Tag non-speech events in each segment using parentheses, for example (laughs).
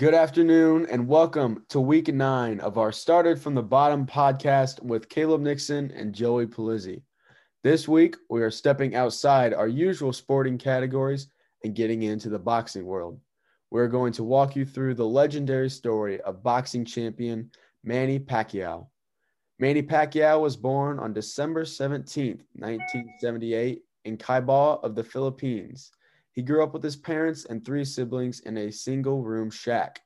Good afternoon and welcome to week nine of our Started from the Bottom podcast with Caleb Nixon and Joey Palizzi. This week, we are stepping outside our usual sporting categories and getting into the boxing world. We're going to walk you through the legendary story of boxing champion Manny Pacquiao. Manny Pacquiao was born on December 17, 1978, in Cibao of the Philippines. He grew up with his parents and three siblings in a single room shack.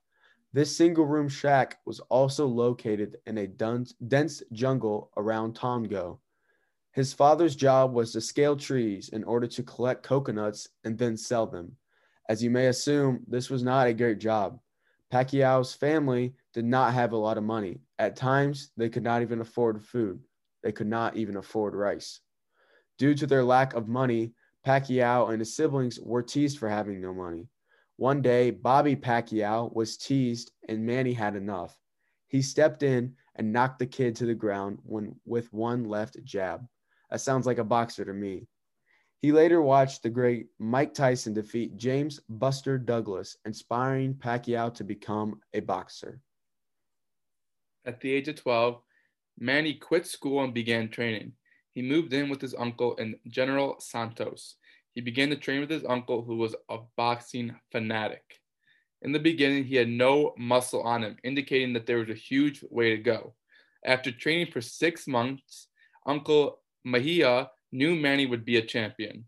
This single room shack was also located in a dense jungle around Tongo. His father's job was to scale trees in order to collect coconuts and then sell them. As you may assume, this was not a great job. Pacquiao's family did not have a lot of money. At times, they could not even afford food. They could not even afford rice. Due to their lack of money, Pacquiao and his siblings were teased for having no money. One day, Bobby Pacquiao was teased and Manny had enough. He stepped in and knocked the kid to the ground when, with one left jab. That sounds like a boxer to me. He later watched the great Mike Tyson defeat James Buster Douglas, inspiring Pacquiao to become a boxer. At the age of 12, Manny quit school and began training. He moved in with his uncle and General Santos. He began to train with his uncle, who was a boxing fanatic. In the beginning, he had no muscle on him, indicating that there was a huge way to go. After training for six months, Uncle Mejia knew Manny would be a champion.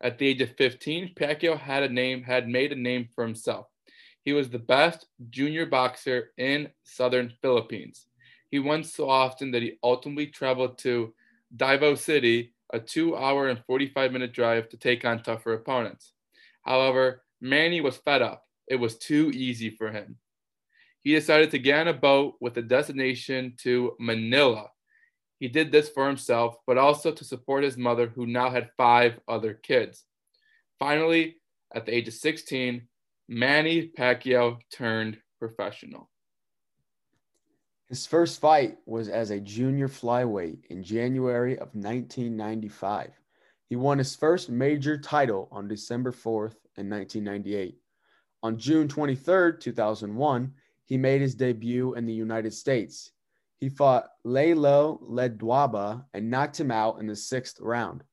At the age of 15, Pacquiao had a name, had made a name for himself. He was the best junior boxer in southern Philippines. He won so often that he ultimately traveled to Davao City, a two hour and 45 minute drive to take on tougher opponents. However, Manny was fed up. It was too easy for him. He decided to get on a boat with a destination to Manila. He did this for himself, but also to support his mother, who now had five other kids. Finally, at the age of 16, Manny Pacquiao turned professional. His first fight was as a junior flyweight in January of 1995. He won his first major title on December 4th in 1998. On June 23, 2001, he made his debut in the United States. He fought Lalo Ledwaba and knocked him out in the sixth round.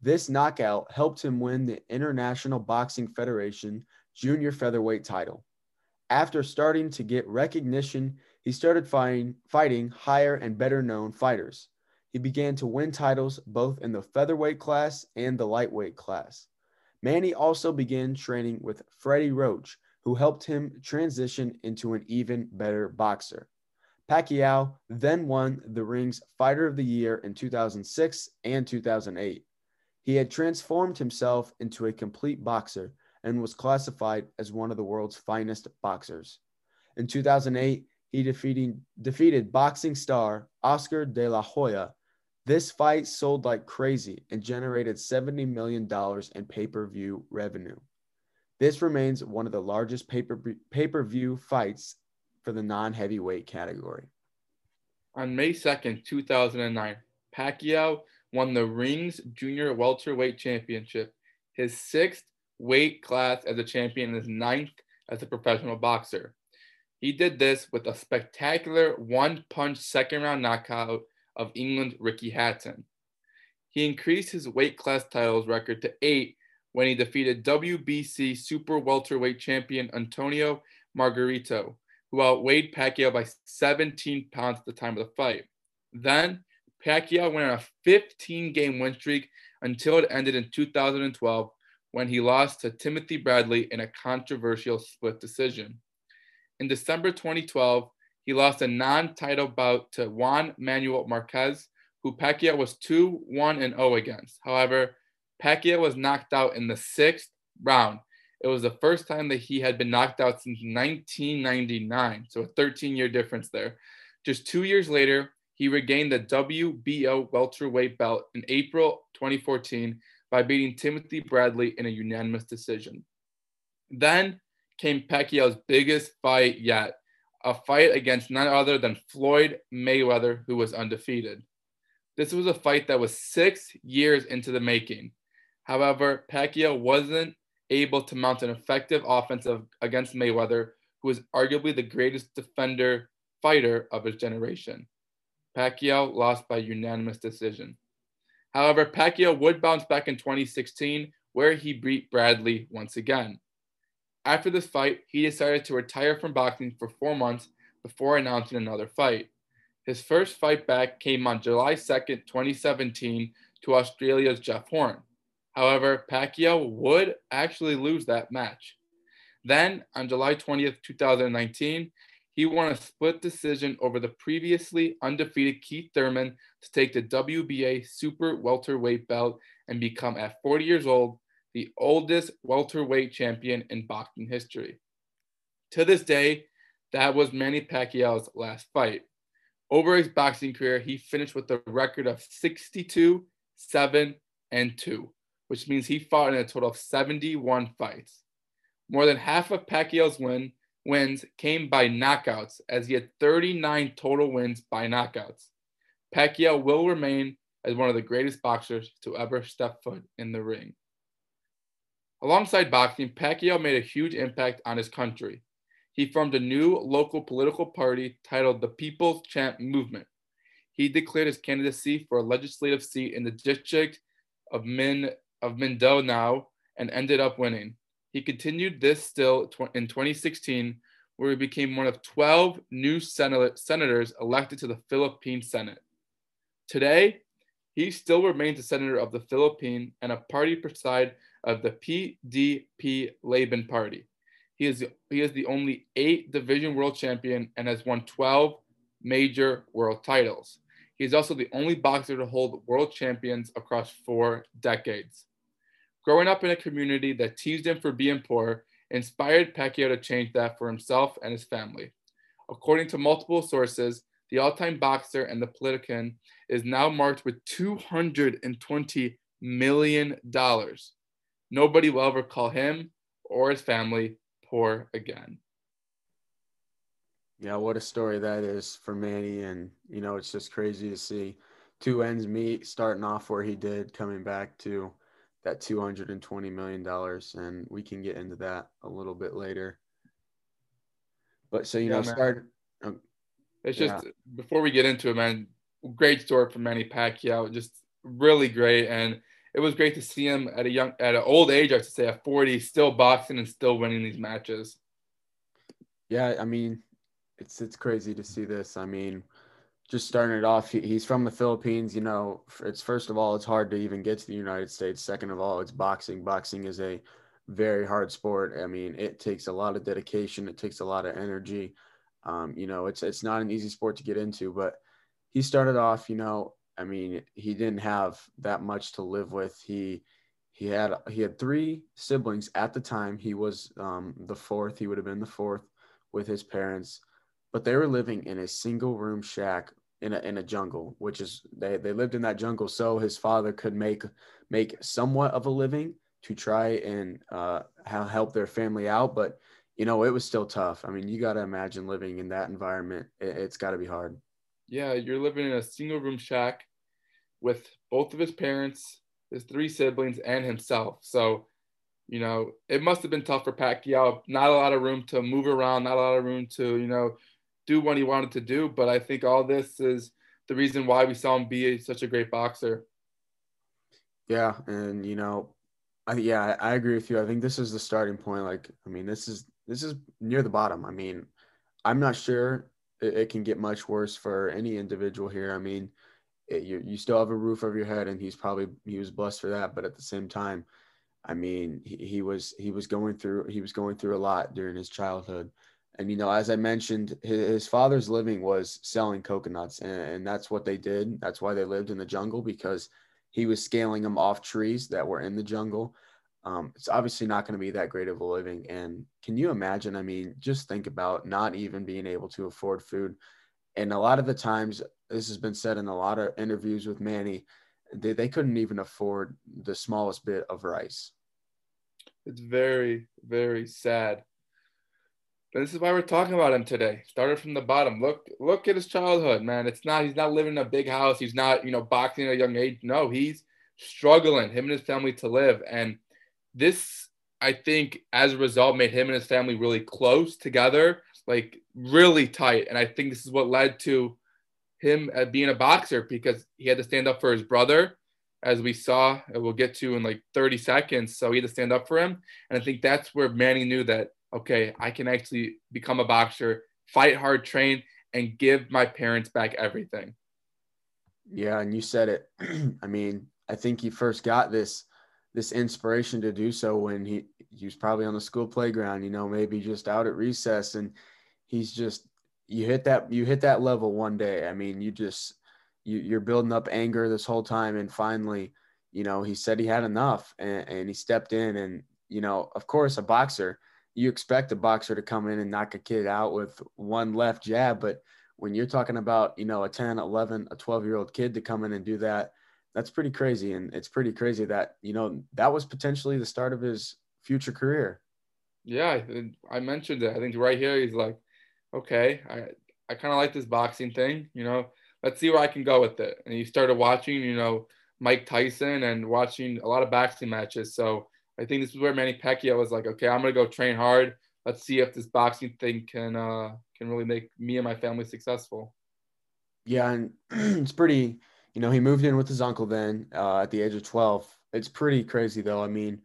This knockout helped him win the International Boxing Federation junior featherweight title. After starting to get recognition, he started fighting, fighting higher and better known fighters. He began to win titles both in the featherweight class and the lightweight class. Manny also began training with Freddie Roach, who helped him transition into an even better boxer. Pacquiao then won the ring's Fighter of the Year in 2006 and 2008. He had transformed himself into a complete boxer and was classified as one of the world's finest boxers. In 2008, he defeating, defeated boxing star Oscar de la Hoya. This fight sold like crazy and generated $70 million in pay per view revenue. This remains one of the largest pay per view fights for the non heavyweight category. On May 2nd, 2009, Pacquiao won the Rings Junior Welterweight Championship, his sixth weight class as a champion and his ninth as a professional boxer. He did this with a spectacular one punch second round knockout of England's Ricky Hatton. He increased his weight class titles record to eight when he defeated WBC super welterweight champion Antonio Margarito, who outweighed Pacquiao by 17 pounds at the time of the fight. Then Pacquiao went on a 15 game win streak until it ended in 2012 when he lost to Timothy Bradley in a controversial split decision. In December 2012, he lost a non-title bout to Juan Manuel Marquez, who Pacquiao was 2-1 and 0 against. However, Pacquiao was knocked out in the sixth round. It was the first time that he had been knocked out since 1999, so a 13-year difference there. Just two years later, he regained the WBO welterweight belt in April 2014 by beating Timothy Bradley in a unanimous decision. Then came Pacquiao's biggest fight yet, a fight against none other than Floyd Mayweather, who was undefeated. This was a fight that was six years into the making. However, Pacquiao wasn't able to mount an effective offensive against Mayweather, who is arguably the greatest defender fighter of his generation. Pacquiao lost by unanimous decision. However, Pacquiao would bounce back in 2016, where he beat Bradley once again. After this fight, he decided to retire from boxing for four months before announcing another fight. His first fight back came on July 2nd, 2017, to Australia's Jeff Horn. However, Pacquiao would actually lose that match. Then, on July 20th, 2019, he won a split decision over the previously undefeated Keith Thurman to take the WBA super welterweight belt and become, at 40 years old, the oldest welterweight champion in boxing history. To this day, that was Manny Pacquiao's last fight. Over his boxing career, he finished with a record of 62, 7, and 2, which means he fought in a total of 71 fights. More than half of Pacquiao's win wins came by knockouts, as he had 39 total wins by knockouts. Pacquiao will remain as one of the greatest boxers to ever step foot in the ring. Alongside boxing, Pacquiao made a huge impact on his country. He formed a new local political party titled the People's Champ Movement. He declared his candidacy for a legislative seat in the district of Min of and ended up winning. He continued this still in 2016, where he became one of 12 new senators elected to the Philippine Senate. Today, he still remains a senator of the Philippines and a party preside of the PDP Laban Party. He is, he is the only eight division world champion and has won 12 major world titles. He is also the only boxer to hold world champions across four decades. Growing up in a community that teased him for being poor inspired Pacquiao to change that for himself and his family. According to multiple sources, the all time boxer and the politician is now marked with $220 million. Nobody will ever call him or his family poor again. Yeah, what a story that is for Manny. And, you know, it's just crazy to see two ends meet, starting off where he did, coming back to that $220 million. And we can get into that a little bit later. But so, you yeah, know, man. start. Um, it's just before we get into it, man, great story from Manny Pacquiao. Just really great. And it was great to see him at a young, at an old age, I should say, at 40, still boxing and still winning these matches. Yeah. I mean, it's, it's crazy to see this. I mean, just starting it off, he, he's from the Philippines. You know, it's first of all, it's hard to even get to the United States. Second of all, it's boxing. Boxing is a very hard sport. I mean, it takes a lot of dedication. It takes a lot of energy. Um, you know, it's it's not an easy sport to get into. But he started off, you know, I mean, he didn't have that much to live with. He he had he had three siblings at the time. He was um, the fourth. He would have been the fourth with his parents but they were living in a single room shack in a in a jungle, which is they they lived in that jungle so his father could make make somewhat of a living to try and uh, help their family out. But you know, it was still tough. I mean, you got to imagine living in that environment. It, it's got to be hard. Yeah, you're living in a single room shack with both of his parents, his three siblings, and himself. So, you know, it must have been tough for Pacquiao. Not a lot of room to move around, not a lot of room to, you know, do what he wanted to do. But I think all this is the reason why we saw him be such a great boxer. Yeah, and you know, I yeah, I agree with you. I think this is the starting point. Like, I mean, this is this is near the bottom. I mean, I'm not sure it, it can get much worse for any individual here. I mean, it, you you still have a roof over your head, and he's probably he was blessed for that. But at the same time, I mean, he, he was he was going through he was going through a lot during his childhood. And you know, as I mentioned, his, his father's living was selling coconuts, and, and, that's what they did. That's why they lived in the jungle because he was scaling them off trees that were in the jungle. Um, it's obviously not going to be that great of a living. And can you imagine? I mean, just think about not even being able to afford food. And a lot of the times, this has been said in a lot of interviews with Manny, they, they couldn't even afford the smallest bit of rice. It's very, very sad this is why we're talking about him today. Started from the bottom. Look, look at his childhood, man. It's not he's not living in a big house. He's not, you know, boxing at a young age. No, he's struggling, him and his family to live. And this I think as a result made him and his family really close together, like really tight. And I think this is what led to him uh, being a boxer because he had to stand up for his brother, as we saw, and we'll get to in like 30 seconds. So he had to stand up for him. And I think that's where Manny knew that, okay, I can actually become a boxer, fight hard, train, and give my parents back everything. Yeah, and you said it. (clears throat) I mean, I think he first got this this inspiration to do so when he he was probably on the school playground, you know, maybe just out at recess and he's just you hit that you hit that level one day. I mean, you just you, you're building up anger this whole time and finally, you know, he said he had enough and, and he stepped in and you know, of course, a boxer, you expect a boxer to come in and knock a kid out with one left jab, but when you're talking about, you know, a 10, 11, a 12 year old kid to come in and do that, that's pretty crazy. And it's pretty crazy that, you know, that was potentially the start of his future career. Yeah, I mentioned it. I think right here he's like, okay, I, I kind of like this boxing thing, you know, let's see where I can go with it. And he started watching, you know, Mike Tyson and watching a lot of boxing matches. So I think this is where Manny Pacquiao was like, okay, I'm gonna go train hard. Let's see if this boxing thing can uh, can really make me and my family successful. Yeah, and (clears throat) it's pretty you know, he moved in with his uncle then uh, at the age of 12. It's pretty crazy though. I mean,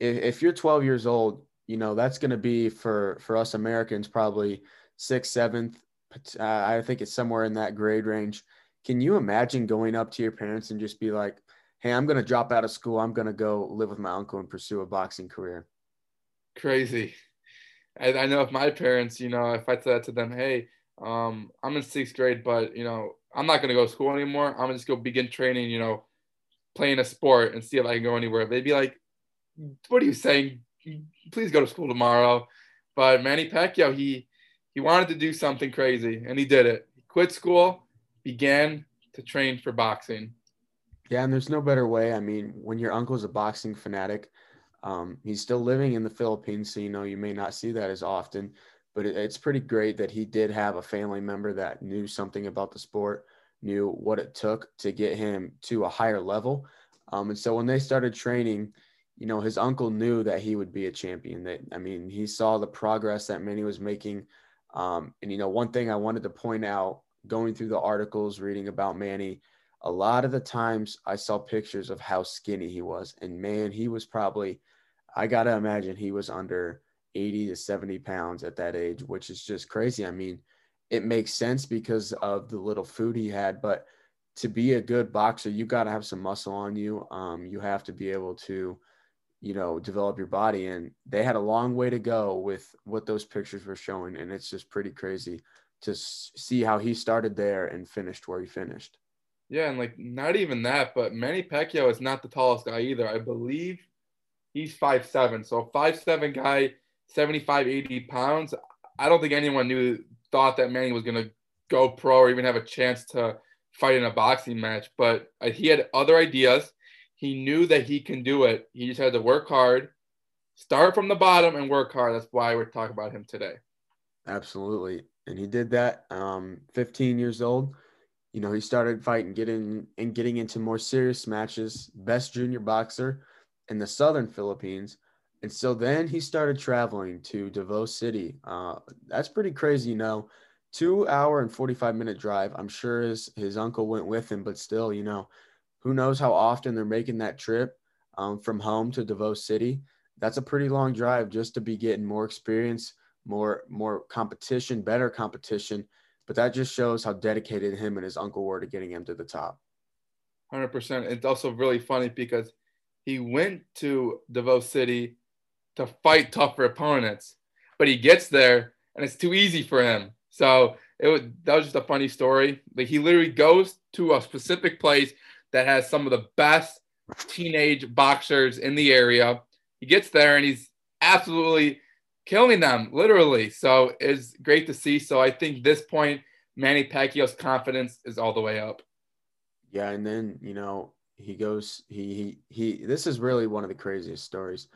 if, if you're 12 years old, you know, that's going to be for, for us Americans, probably sixth, seventh. Uh, I think it's somewhere in that grade range. Can you imagine going up to your parents and just be like, Hey, I'm going to drop out of school. I'm going to go live with my uncle and pursue a boxing career. Crazy. I, I know if my parents, you know, if I said that to them, Hey, um, I'm in sixth grade, but you know, I'm not going to go to school anymore. I'm going to just go begin training, you know, playing a sport and see if I can go anywhere. They'd be like, what are you saying? Please go to school tomorrow. But Manny Pacquiao, he, he wanted to do something crazy and he did it. He quit school, began to train for boxing. Yeah, and there's no better way. I mean, when your uncle's a boxing fanatic, um, he's still living in the Philippines, so you know you may not see that as often but it, it's pretty great that he did have a family member that knew something about the sport, knew what it took to get him to a higher level. Um, and so when they started training, you know, his uncle knew that he would be a champion. That I mean, he saw the progress that Manny was making. Um, and you know, one thing I wanted to point out, going through the articles, reading about Manny, a lot of the times I saw pictures of how skinny he was, and man, he was probably, I gotta imagine he was under 80 to 70 pounds at that age, which is just crazy. I mean, it makes sense because of the little food he had, but to be a good boxer, you got to have some muscle on you. Um, you have to be able to, you know, develop your body. And they had a long way to go with what those pictures were showing. And it's just pretty crazy to see how he started there and finished where he finished. Yeah, and like not even that, but Manny Pacquiao is not the tallest guy either. I believe he's five seven. So five seven guy 75, 80 pounds, I don't think anyone knew thought that Manny was going to go pro or even have a chance to fight in a boxing match. But uh, he had other ideas. He knew that he can do it. He just had to work hard, start from the bottom, and work hard. That's why we're talking about him today. Absolutely, and he did that. Um, 15 years old. You know, he started fighting, getting and getting into more serious matches. Best junior boxer in the Southern Philippines and so then he started traveling to Davao City. Uh, that's pretty crazy, you know. Two hour and 45 minute drive. I'm sure his, his uncle went with him, but still, you know, who knows how often they're making that trip um, from home to Davao City. That's a pretty long drive just to be getting more experience, more more competition, better competition. But that just shows how dedicated him and his uncle were to getting him to the top. 100%. It's also really funny because he went to Davao City to fight tougher opponents, but he gets there and it's too easy for him. So it was, that was just a funny story. Like he literally goes to a specific place that has some of the best teenage boxers in the area. He gets there and he's absolutely killing them, literally. So it's great to see. So I think this point, Manny Pacquiao's confidence is all the way up. Yeah, and then you know he goes he he he this is really one of the craziest stories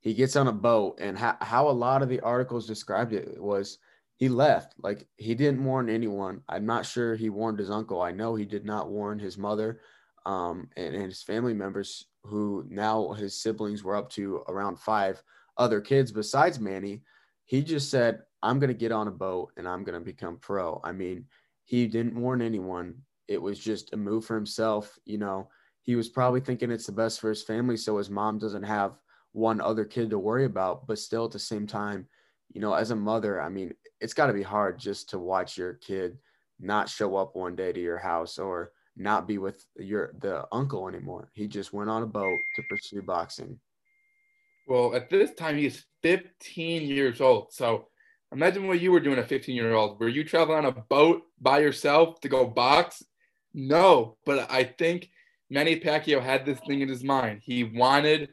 he gets on a boat and how, how a lot of the articles described it was he left like he didn't warn anyone i'm not sure he warned his uncle i know he did not warn his mother um, and, and his family members who now his siblings were up to around five other kids besides Manny, he just said, I'm going to get on a boat and I'm going to become pro. I mean, he didn't warn anyone. It was just a move for himself. You know, he was probably thinking it's the best for his family so his mom doesn't have one other kid to worry about. But still, at the same time, you know, as a mother, I mean, it's got to be hard just to watch your kid not show up one day to your house or not be with your the uncle anymore. He just went on a boat to pursue boxing. Well, at this time, he's 15 years old. So imagine what you were doing at 15 year old. Were you traveling on a boat by yourself to go box? No, but I think Manny Pacquiao had this thing in his mind. He wanted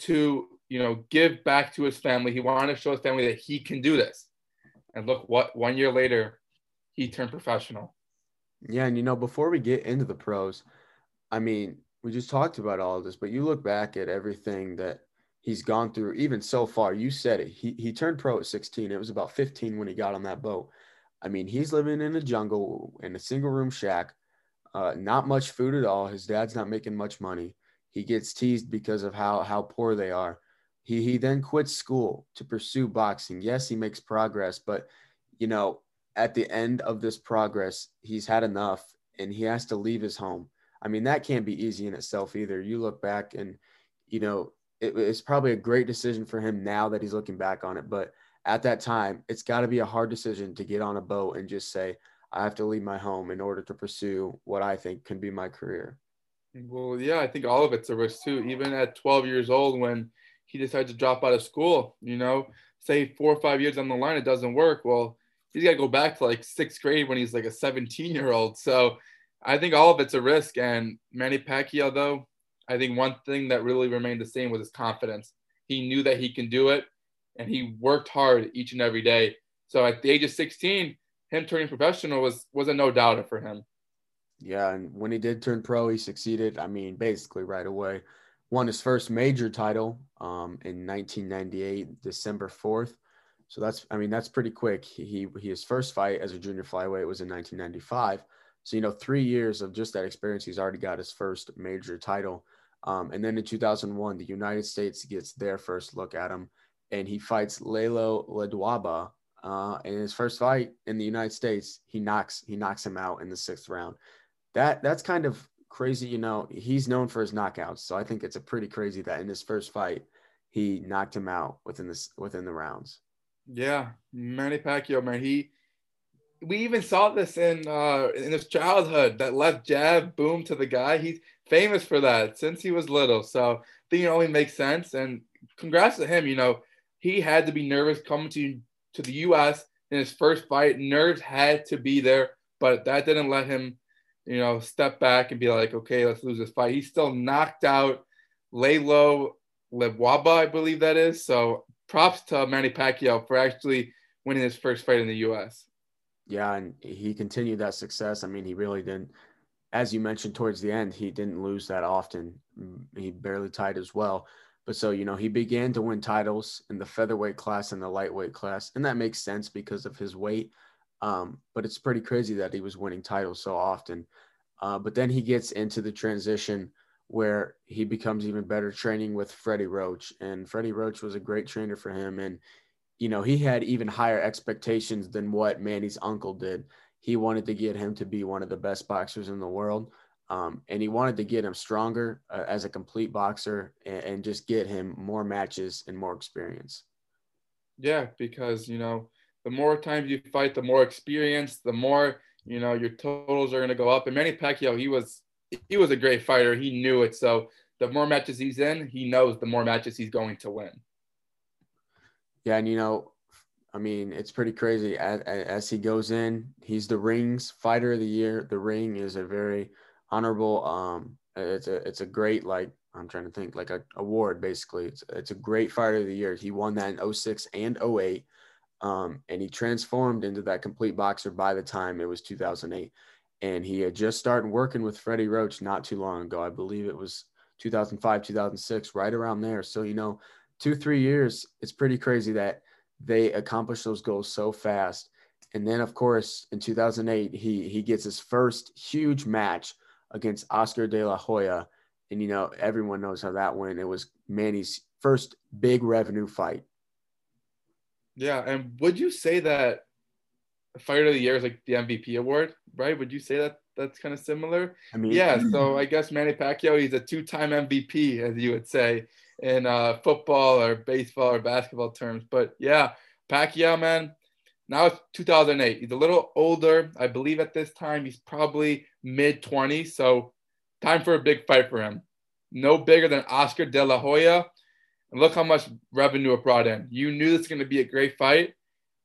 to, you know, give back to his family. He wanted to show his family that he can do this. And look, what one year later, he turned professional. Yeah, and you know, before we get into the pros, I mean, we just talked about all of this, but you look back at everything that he's gone through, even so far. You said it. He he turned pro at 16. It was about 15 when he got on that boat. I mean, he's living in a jungle in a single room shack, uh, not much food at all. His dad's not making much money. He gets teased because of how how poor they are. He he then quits school to pursue boxing. Yes, he makes progress, but you know, at the end of this progress, he's had enough and he has to leave his home. I mean, that can't be easy in itself either. You look back and, you know, it, it's probably a great decision for him now that he's looking back on it. But at that time, it's got to be a hard decision to get on a boat and just say, I have to leave my home in order to pursue what I think can be my career. Well, yeah, I think all of it's a risk too. Even at 12 years old, when he decides to drop out of school, you know, say four or five years on the line, it doesn't work. Well, he's got to go back to like sixth grade when he's like a 17 year old. So I think all of it's a risk. And Manny Pacquiao, though, I think one thing that really remained the same was his confidence. He knew that he can do it and he worked hard each and every day. So at the age of 16, him turning professional was was a no doubter for him. Yeah, and when he did turn pro, he succeeded. I mean, basically right away. Won his first major title um, in 1998, December 4th. So that's, I mean, that's pretty quick. He, he his first fight as a junior flyweight was in 1995. So you know, three years of just that experience, he's already got his first major title. Um, and then in 2001, the United States gets their first look at him, and he fights Lalo Ledwaba. Uh, in his first fight in the United States, he knocks he knocks him out in the sixth round. That that's kind of crazy. You know, he's known for his knockouts, so I think it's a pretty crazy that in his first fight, he knocked him out within this within the rounds. Yeah, Manny Pacquiao, man. He we even saw this in uh in his childhood, that left jab boom to the guy. He's famous for that since he was little. So I think it only makes sense. And congrats to him. You know, he had to be nervous coming to to the US in his first fight. Nerves had to be there, but that didn't let him, you know, step back and be like, okay, let's lose this fight. He still knocked out Lalo Lebwaba, I believe that is. So props to Manny Pacquiao for actually winning his first fight in the U.S. Yeah, and he continued that success. I mean, he really didn't, as you mentioned towards the end, he didn't lose that often. He barely tied as well. But so, you know, he began to win titles in the featherweight class and the lightweight class. And that makes sense because of his weight. Um, but it's pretty crazy that he was winning titles so often. Uh, but then he gets into the transition where he becomes even better training with Freddie Roach. And Freddie Roach was a great trainer for him. And, you know, he had even higher expectations than what Manny's uncle did. He wanted to get him to be one of the best boxers in the world. Um, and he wanted to get him stronger uh, as a complete boxer and, and just get him more matches and more experience. Yeah, because, you know, the more times you fight, the more experience, the more, you know, your totals are going to go up. And Manny Pacquiao, he was he was a great fighter. He knew it. So the more matches he's in, he knows the more matches he's going to win. Yeah, and you know, I mean, it's pretty crazy. As, as he goes in, he's the rings fighter of the year. The ring is a very honorable. Um, it's a it's a great like I'm trying to think like a award basically. It's it's a great fighter of the year. He won that in 06 and 08. Um, and he transformed into that complete boxer by the time it was 2008 and he had just started working with Freddie Roach not too long ago. I believe it was 2005, 2006, right around there. So, you know, two, three years, it's pretty crazy that they accomplished those goals so fast. And then, of course, in 2008, he, he gets his first huge match against Oscar de la Hoya. and you know everyone knows how that went. It was Manny's first big revenue fight. Yeah, and would you say that Fighter of the Year is like the MVP award, right? Would you say that that's kind of similar? I mean, yeah. So (clears throat) I guess Manny Pacquiao, he's a two-time MVP, as you would say in uh, football or baseball or basketball terms. But yeah, Pacquiao, man. Now it's 2008. He's a little older, I believe. At this time, he's probably mid 20s. So time for a big fight for him. No bigger than Oscar De La Hoya. And look how much revenue it brought in. You knew this was going to be a great fight.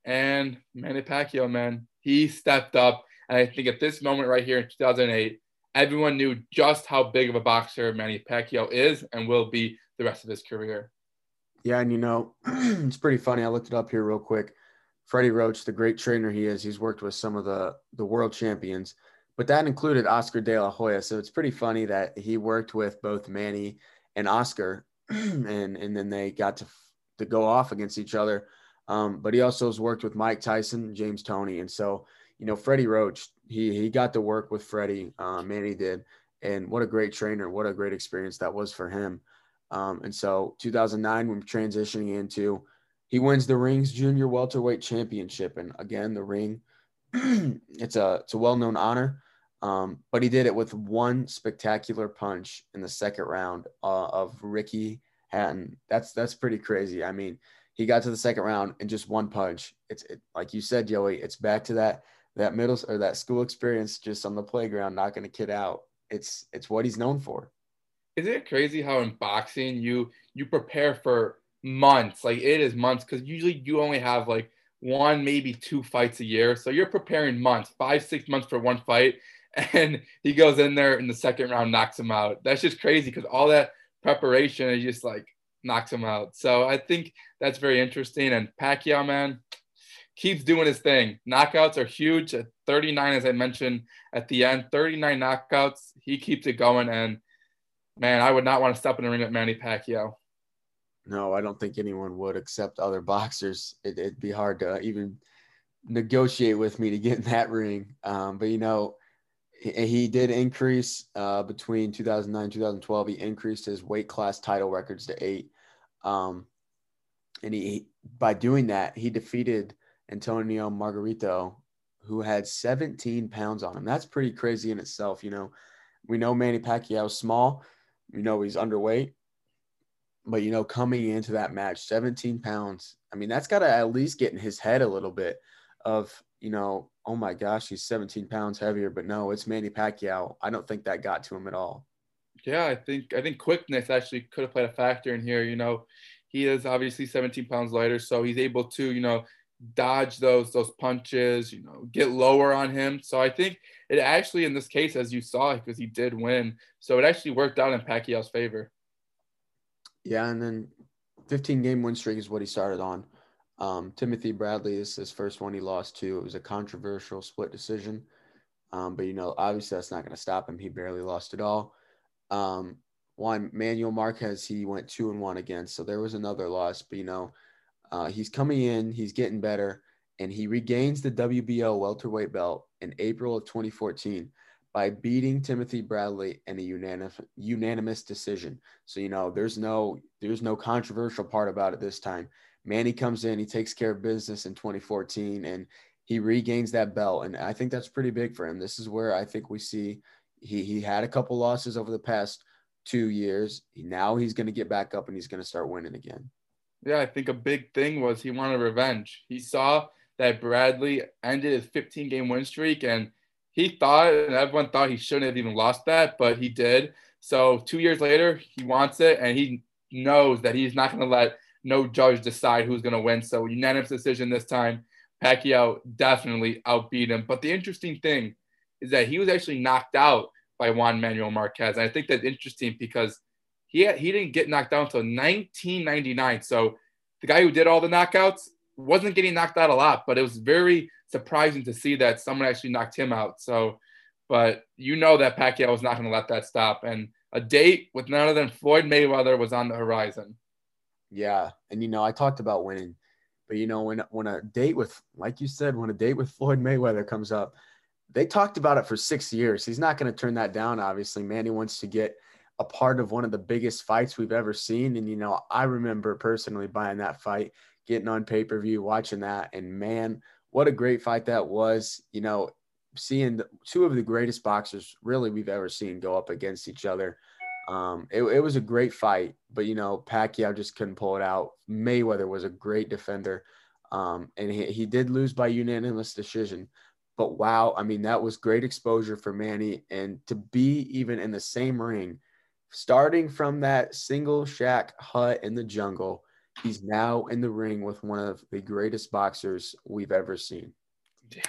And Manny Pacquiao, man, he stepped up. And I think at this moment right here in 2008, everyone knew just how big of a boxer Manny Pacquiao is and will be the rest of his career. Yeah, and you know, (clears throat) it's pretty funny. I looked it up here real quick. Freddie Roach, the great trainer he is, he's worked with some of the the world champions, but that included Oscar De La Hoya. So it's pretty funny that he worked with both Manny and Oscar, (clears throat) and and then they got to to go off against each other. Um, but he also has worked with Mike Tyson, James Toney, and so you know Freddie Roach, he he got to work with Freddie, uh, Manny did, and what a great trainer, what a great experience that was for him. Um, and so 2009, when transitioning into, he wins the Rings Junior Welterweight Championship, and again the ring, (clears throat) it's a it's a well known honor. Um, but he did it with one spectacular punch in the second round uh, of Ricky Hatton. That's that's pretty crazy. I mean, he got to the second round and just one punch. It's it, like you said, Joey. It's back to that that middle or that school experience, just on the playground, knocking a kid out. It's it's what he's known for. Isn't it crazy how in boxing you you prepare for months? Like it is months because usually you only have like one, maybe two fights a year. So you're preparing months, five, six months for one fight (laughs) and he goes in there in the second round, knocks him out. That's just crazy because all that preparation is just like knocks him out. So I think that's very interesting. And Pacquiao, man, keeps doing his thing. Knockouts are huge. At 39, as I mentioned at the end, 39 knockouts. He keeps it going. And man, I would not want to step in the ring with Manny Pacquiao. No, I don't think anyone would except other boxers. It, would be hard to even negotiate with me to get in that ring. Um, but you know, he did increase uh, between 2009 and 2012 he increased his weight class title records to eight. Um, and he by doing that he defeated antonio margarito who had 17 pounds on him. That's pretty crazy in itself you know. We know manny pacquiao is small. We know he's underweight. But you know coming into that match 17 pounds i mean that's got to at least get in his head a little bit of you know oh my gosh, he's 17 pounds heavier, but no, it's Manny Pacquiao. I don't think that got to him at all. Yeah, I think I think quickness actually could have played a factor in here. You know, he is obviously 17 pounds lighter, so he's able to, you know, dodge those those punches, you know, get lower on him. So I think it actually in this case, as you saw, because he did win, so it actually worked out in Pacquiao's favor. Yeah, and then 15 game win streak is what he started on. Um, Timothy Bradley is his first one he lost to. It was a controversial split decision. Um, but, you know, obviously that's not going to stop him. He barely lost it all. Um, Juan, Manuel Marquez, he went two and one against. So there was another loss. But, you know, uh, he's coming in, he's getting better, and he regains the WBO welterweight belt in April of 2014 by beating Timothy Bradley in a unanimous unanimous decision. So you know, there's no there's no controversial part about it this time. Manny comes in, he takes care of business in 2014, and he regains that belt. And I think that's pretty big for him. This is where I think we see he he had a couple losses over the past two years. Now he's going to get back up and he's going to start winning again. Yeah, I think a big thing was he wanted revenge. He saw that Bradley ended his 15 game win streak and he thought, and everyone thought he shouldn't have even lost that, but he did. So two years later, he wants it and he knows that he's not going to let no judge decide who's going to win. So unanimous decision this time. Pacquiao definitely outbeat him. But the interesting thing is that he was actually knocked out by Juan Manuel Marquez. And I think that's interesting because he had, he didn't get knocked out until 1999. So the guy who did all the knockouts wasn't getting knocked out a lot, but it was very surprising to see that someone actually knocked him out. So, but you know that Pacquiao was not going to let that stop. And a date with none other than Floyd Mayweather was on the horizon. Yeah, and you know, I talked about winning, but you know, when when a date with, like you said, when a date with Floyd Mayweather comes up, they talked about it for six years. He's not going to turn that down. Obviously, Manny wants to get a part of one of the biggest fights we've ever seen. And, you know, I remember personally buying that fight, getting on pay per view, watching that. And man, what a great fight that was. You know, seeing two of the greatest boxers really we've ever seen go up against each other. Um, it, it was a great fight, but, you know, Pacquiao just couldn't pull it out. Mayweather was a great defender. Um, and he, he did lose by unanimous decision. But wow, I mean, that was great exposure for Manny. And to be even in the same ring, starting from that single shack hut in the jungle, he's now in the ring with one of the greatest boxers we've ever seen. Yeah,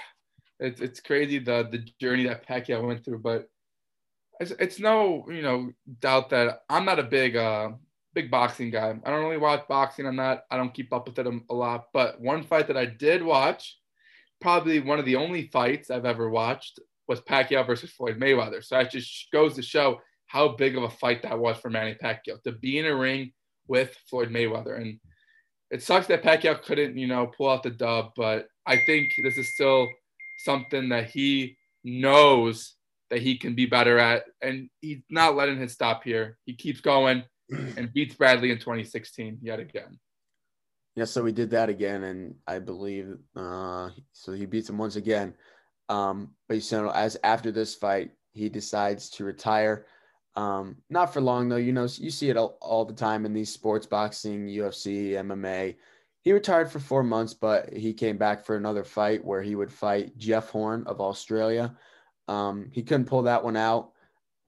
it's, it's crazy the, the journey that Pacquiao went through. But it's, it's no, you know, doubt that I'm not a big, uh, big boxing guy. I don't really watch boxing. I'm not, I don't keep up with it a, lot. But one fight that I did watch, probably one of the only fights I've ever watched, was Pacquiao versus Floyd Mayweather. So that just goes to show how big of a fight that was for Manny Pacquiao to be in a ring with Floyd Mayweather. And it sucks that Pacquiao couldn't, you know, pull out the dub, but I think this is still something that he knows that he can be better at. And he's not letting his stop here. He keeps going (clears throat) and beats Bradley in 2016 yet again. Yeah, so he did that again, and I believe uh, so. He beats him once again. Um, but you know, as after this fight, he decides to retire. Um, not for long though. You know, you see it all, all the time in these sports, boxing, UFC, MMA. He retired for four months, but he came back for another fight where he would fight Jeff Horn of Australia. Um, he couldn't pull that one out,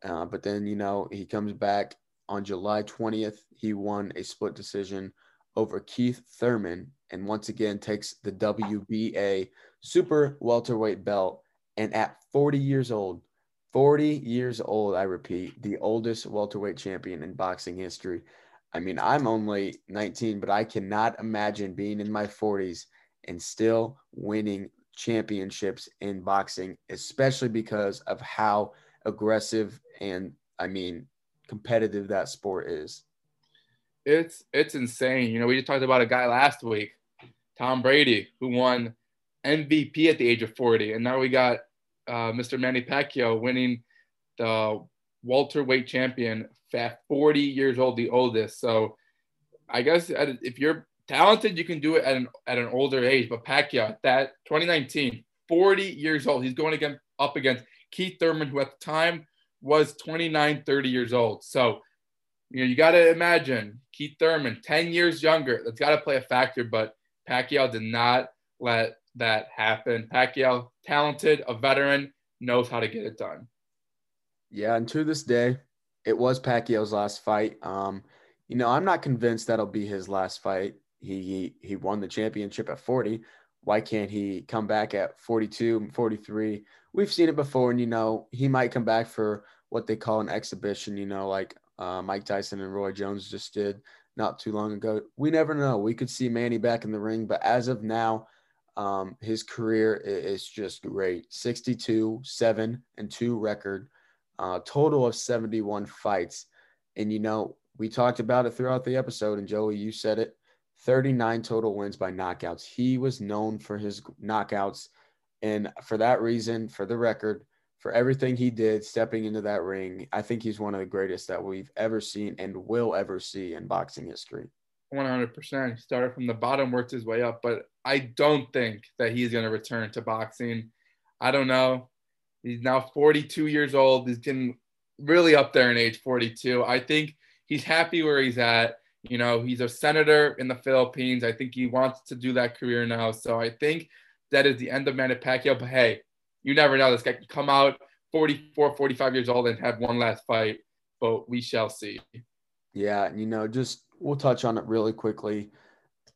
uh, but then you know he comes back on July 20th, he won a split decision over Keith Thurman and once again takes the WBA super welterweight belt. And at 40 years old, 40 years old, I repeat, the oldest welterweight champion in boxing history. I mean, I'm only 19, but I cannot imagine being in my 40s and still winning championships in boxing, especially because of how aggressive and I mean competitive that sport is. It's it's insane. You know, we just talked about a guy last week, Tom Brady, who won MVP at the age of 40, and now we got uh, Mr. Manny Pacquiao winning the welterweight champion at 40 years old, the oldest. So I guess if you're talented, you can do it at an at an older age. But Pacquiao, at that 2019, 40 years old, he's going again up against Keith Thurman, who at the time was 29, 30 years old. So, you know, you got to imagine Keith Thurman, 10 years younger. That's got to play a factor, but Pacquiao did not let that happen. Pacquiao, talented, a veteran, knows how to get it done. Yeah, and to this day, it was Pacquiao's last fight. Um, you know, I'm not convinced that'll be his last fight. He, he he won the championship at 40. Why can't he come back at 42, 43? We've seen it before, and you know, he might come back for what they call an exhibition, you know, like uh, Mike Tyson and Roy Jones just did not too long ago. We never know. We could see Manny back in the ring, but as of now, um, his career is just great 62, 7 and 2 record, uh, total of 71 fights. And, you know, we talked about it throughout the episode, and Joey, you said it 39 total wins by knockouts. He was known for his knockouts. And for that reason, for the record, for everything he did stepping into that ring. I think he's one of the greatest that we've ever seen and will ever see in boxing history. 100%. He started from the bottom, worked his way up, but I don't think that he's going to return to boxing. I don't know. He's now 42 years old. He's getting really up there in age 42. I think he's happy where he's at. You know, he's a senator in the Philippines. I think he wants to do that career now. So I think that is the end of Manny Pacquiao. But hey, you never know. This guy can come out 44, 45 years old and have one last fight, but we shall see. Yeah, you know, just we'll touch on it really quickly.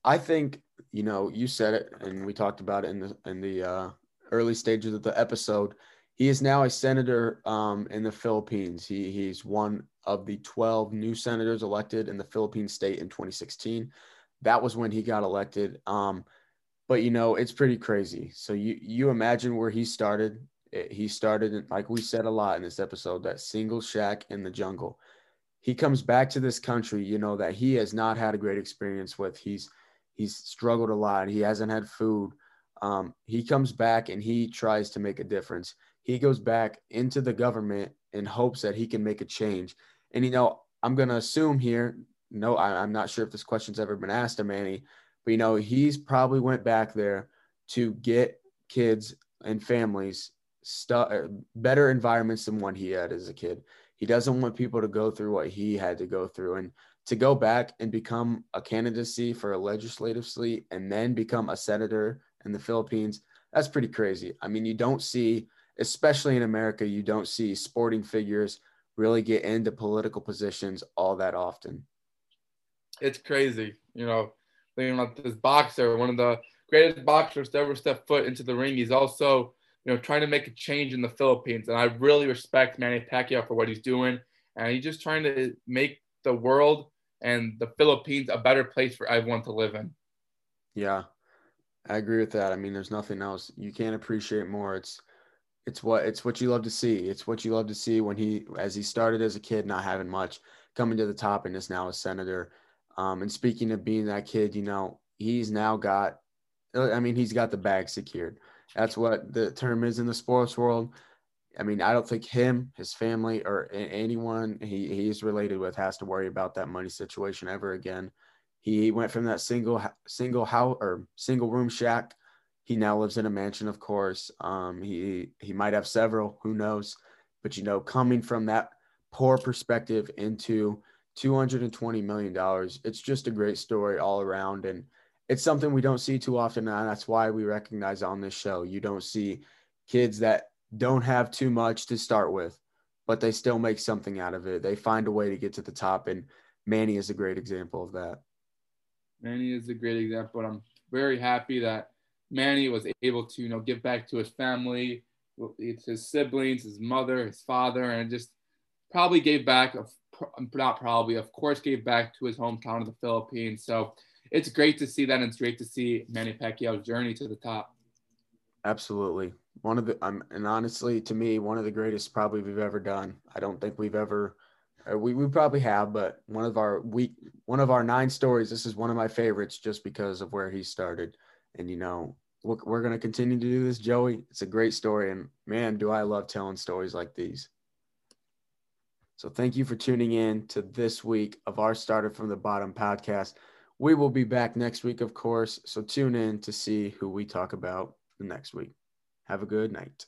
I think, you know, you said it and we talked about it in the in the uh, early stages of the episode. He is now a senator um, in the Philippines. He he's one of the 12 new senators elected in the Philippine state in 2016. That was when he got elected. Um, but you know it's pretty crazy. So you you imagine where he started. He started like we said a lot in this episode that single shack in the jungle. He comes back to this country, you know that he has not had a great experience with. He's he's struggled a lot. He hasn't had food. Um, he comes back and he tries to make a difference. He goes back into the government in hopes that he can make a change. And you know, I'm gonna assume here. No, I, I'm not sure if this question's ever been asked to Manny, but you know, he's probably went back there to get kids and families stu- er, better environments than what he had as a kid. He doesn't want people to go through what he had to go through. And to go back and become a candidacy for a legislative seat and then become a senator in the Philippines, that's pretty crazy. I mean, you don't see, especially in America, you don't see sporting figures really get into political positions all that often. It's crazy. You know, thinking about this boxer, one of the greatest boxers to ever step foot into the ring. He's also you know, trying to make a change in the Philippines. And I really respect Manny Pacquiao for what he's doing. And he's just trying to make the world and the Philippines a better place for everyone to live in. Yeah, I agree with that. I mean, there's nothing else you can't appreciate more. It's it's what it's what you love to see. It's what you love to see when he as he started as a kid, not having much, coming to the top and is now a senator. Um, and speaking of being that kid, you know, he's now got I mean, he's got the bag secured. That's what the term is in the sports world. I mean, I don't think him, his family, or anyone he, he's related with has to worry about that money situation ever again. He went from that single single house or single room shack. He now lives in a mansion, of course. Um, he he might have several, who knows? But you know, coming from that poor perspective into 220 million dollars, it's just a great story all around. And it's something we don't see too often and that's why we recognize on this show you don't see kids that don't have too much to start with but they still make something out of it they find a way to get to the top and manny is a great example of that manny is a great example i'm very happy that manny was able to you know give back to his family his siblings his mother his father and just probably gave back of not probably of course gave back to his hometown of the philippines so it's great to see that. And it's great to see Manny Pacquiao's journey to the top. Absolutely. One of the, um, and honestly, to me, one of the greatest probably we've ever done. I don't think we've ever, uh, we, we probably have, but one of our week, one of our nine stories, this is one of my favorites just because of where he started. And, you know, we're, we're going to continue to do this, Joey. It's a great story. And man, do I love telling stories like these. So thank you for tuning in to this week of our Started from the Bottom podcast. We will be back next week, of course. So tune in to see who we talk about next week. Have a good night.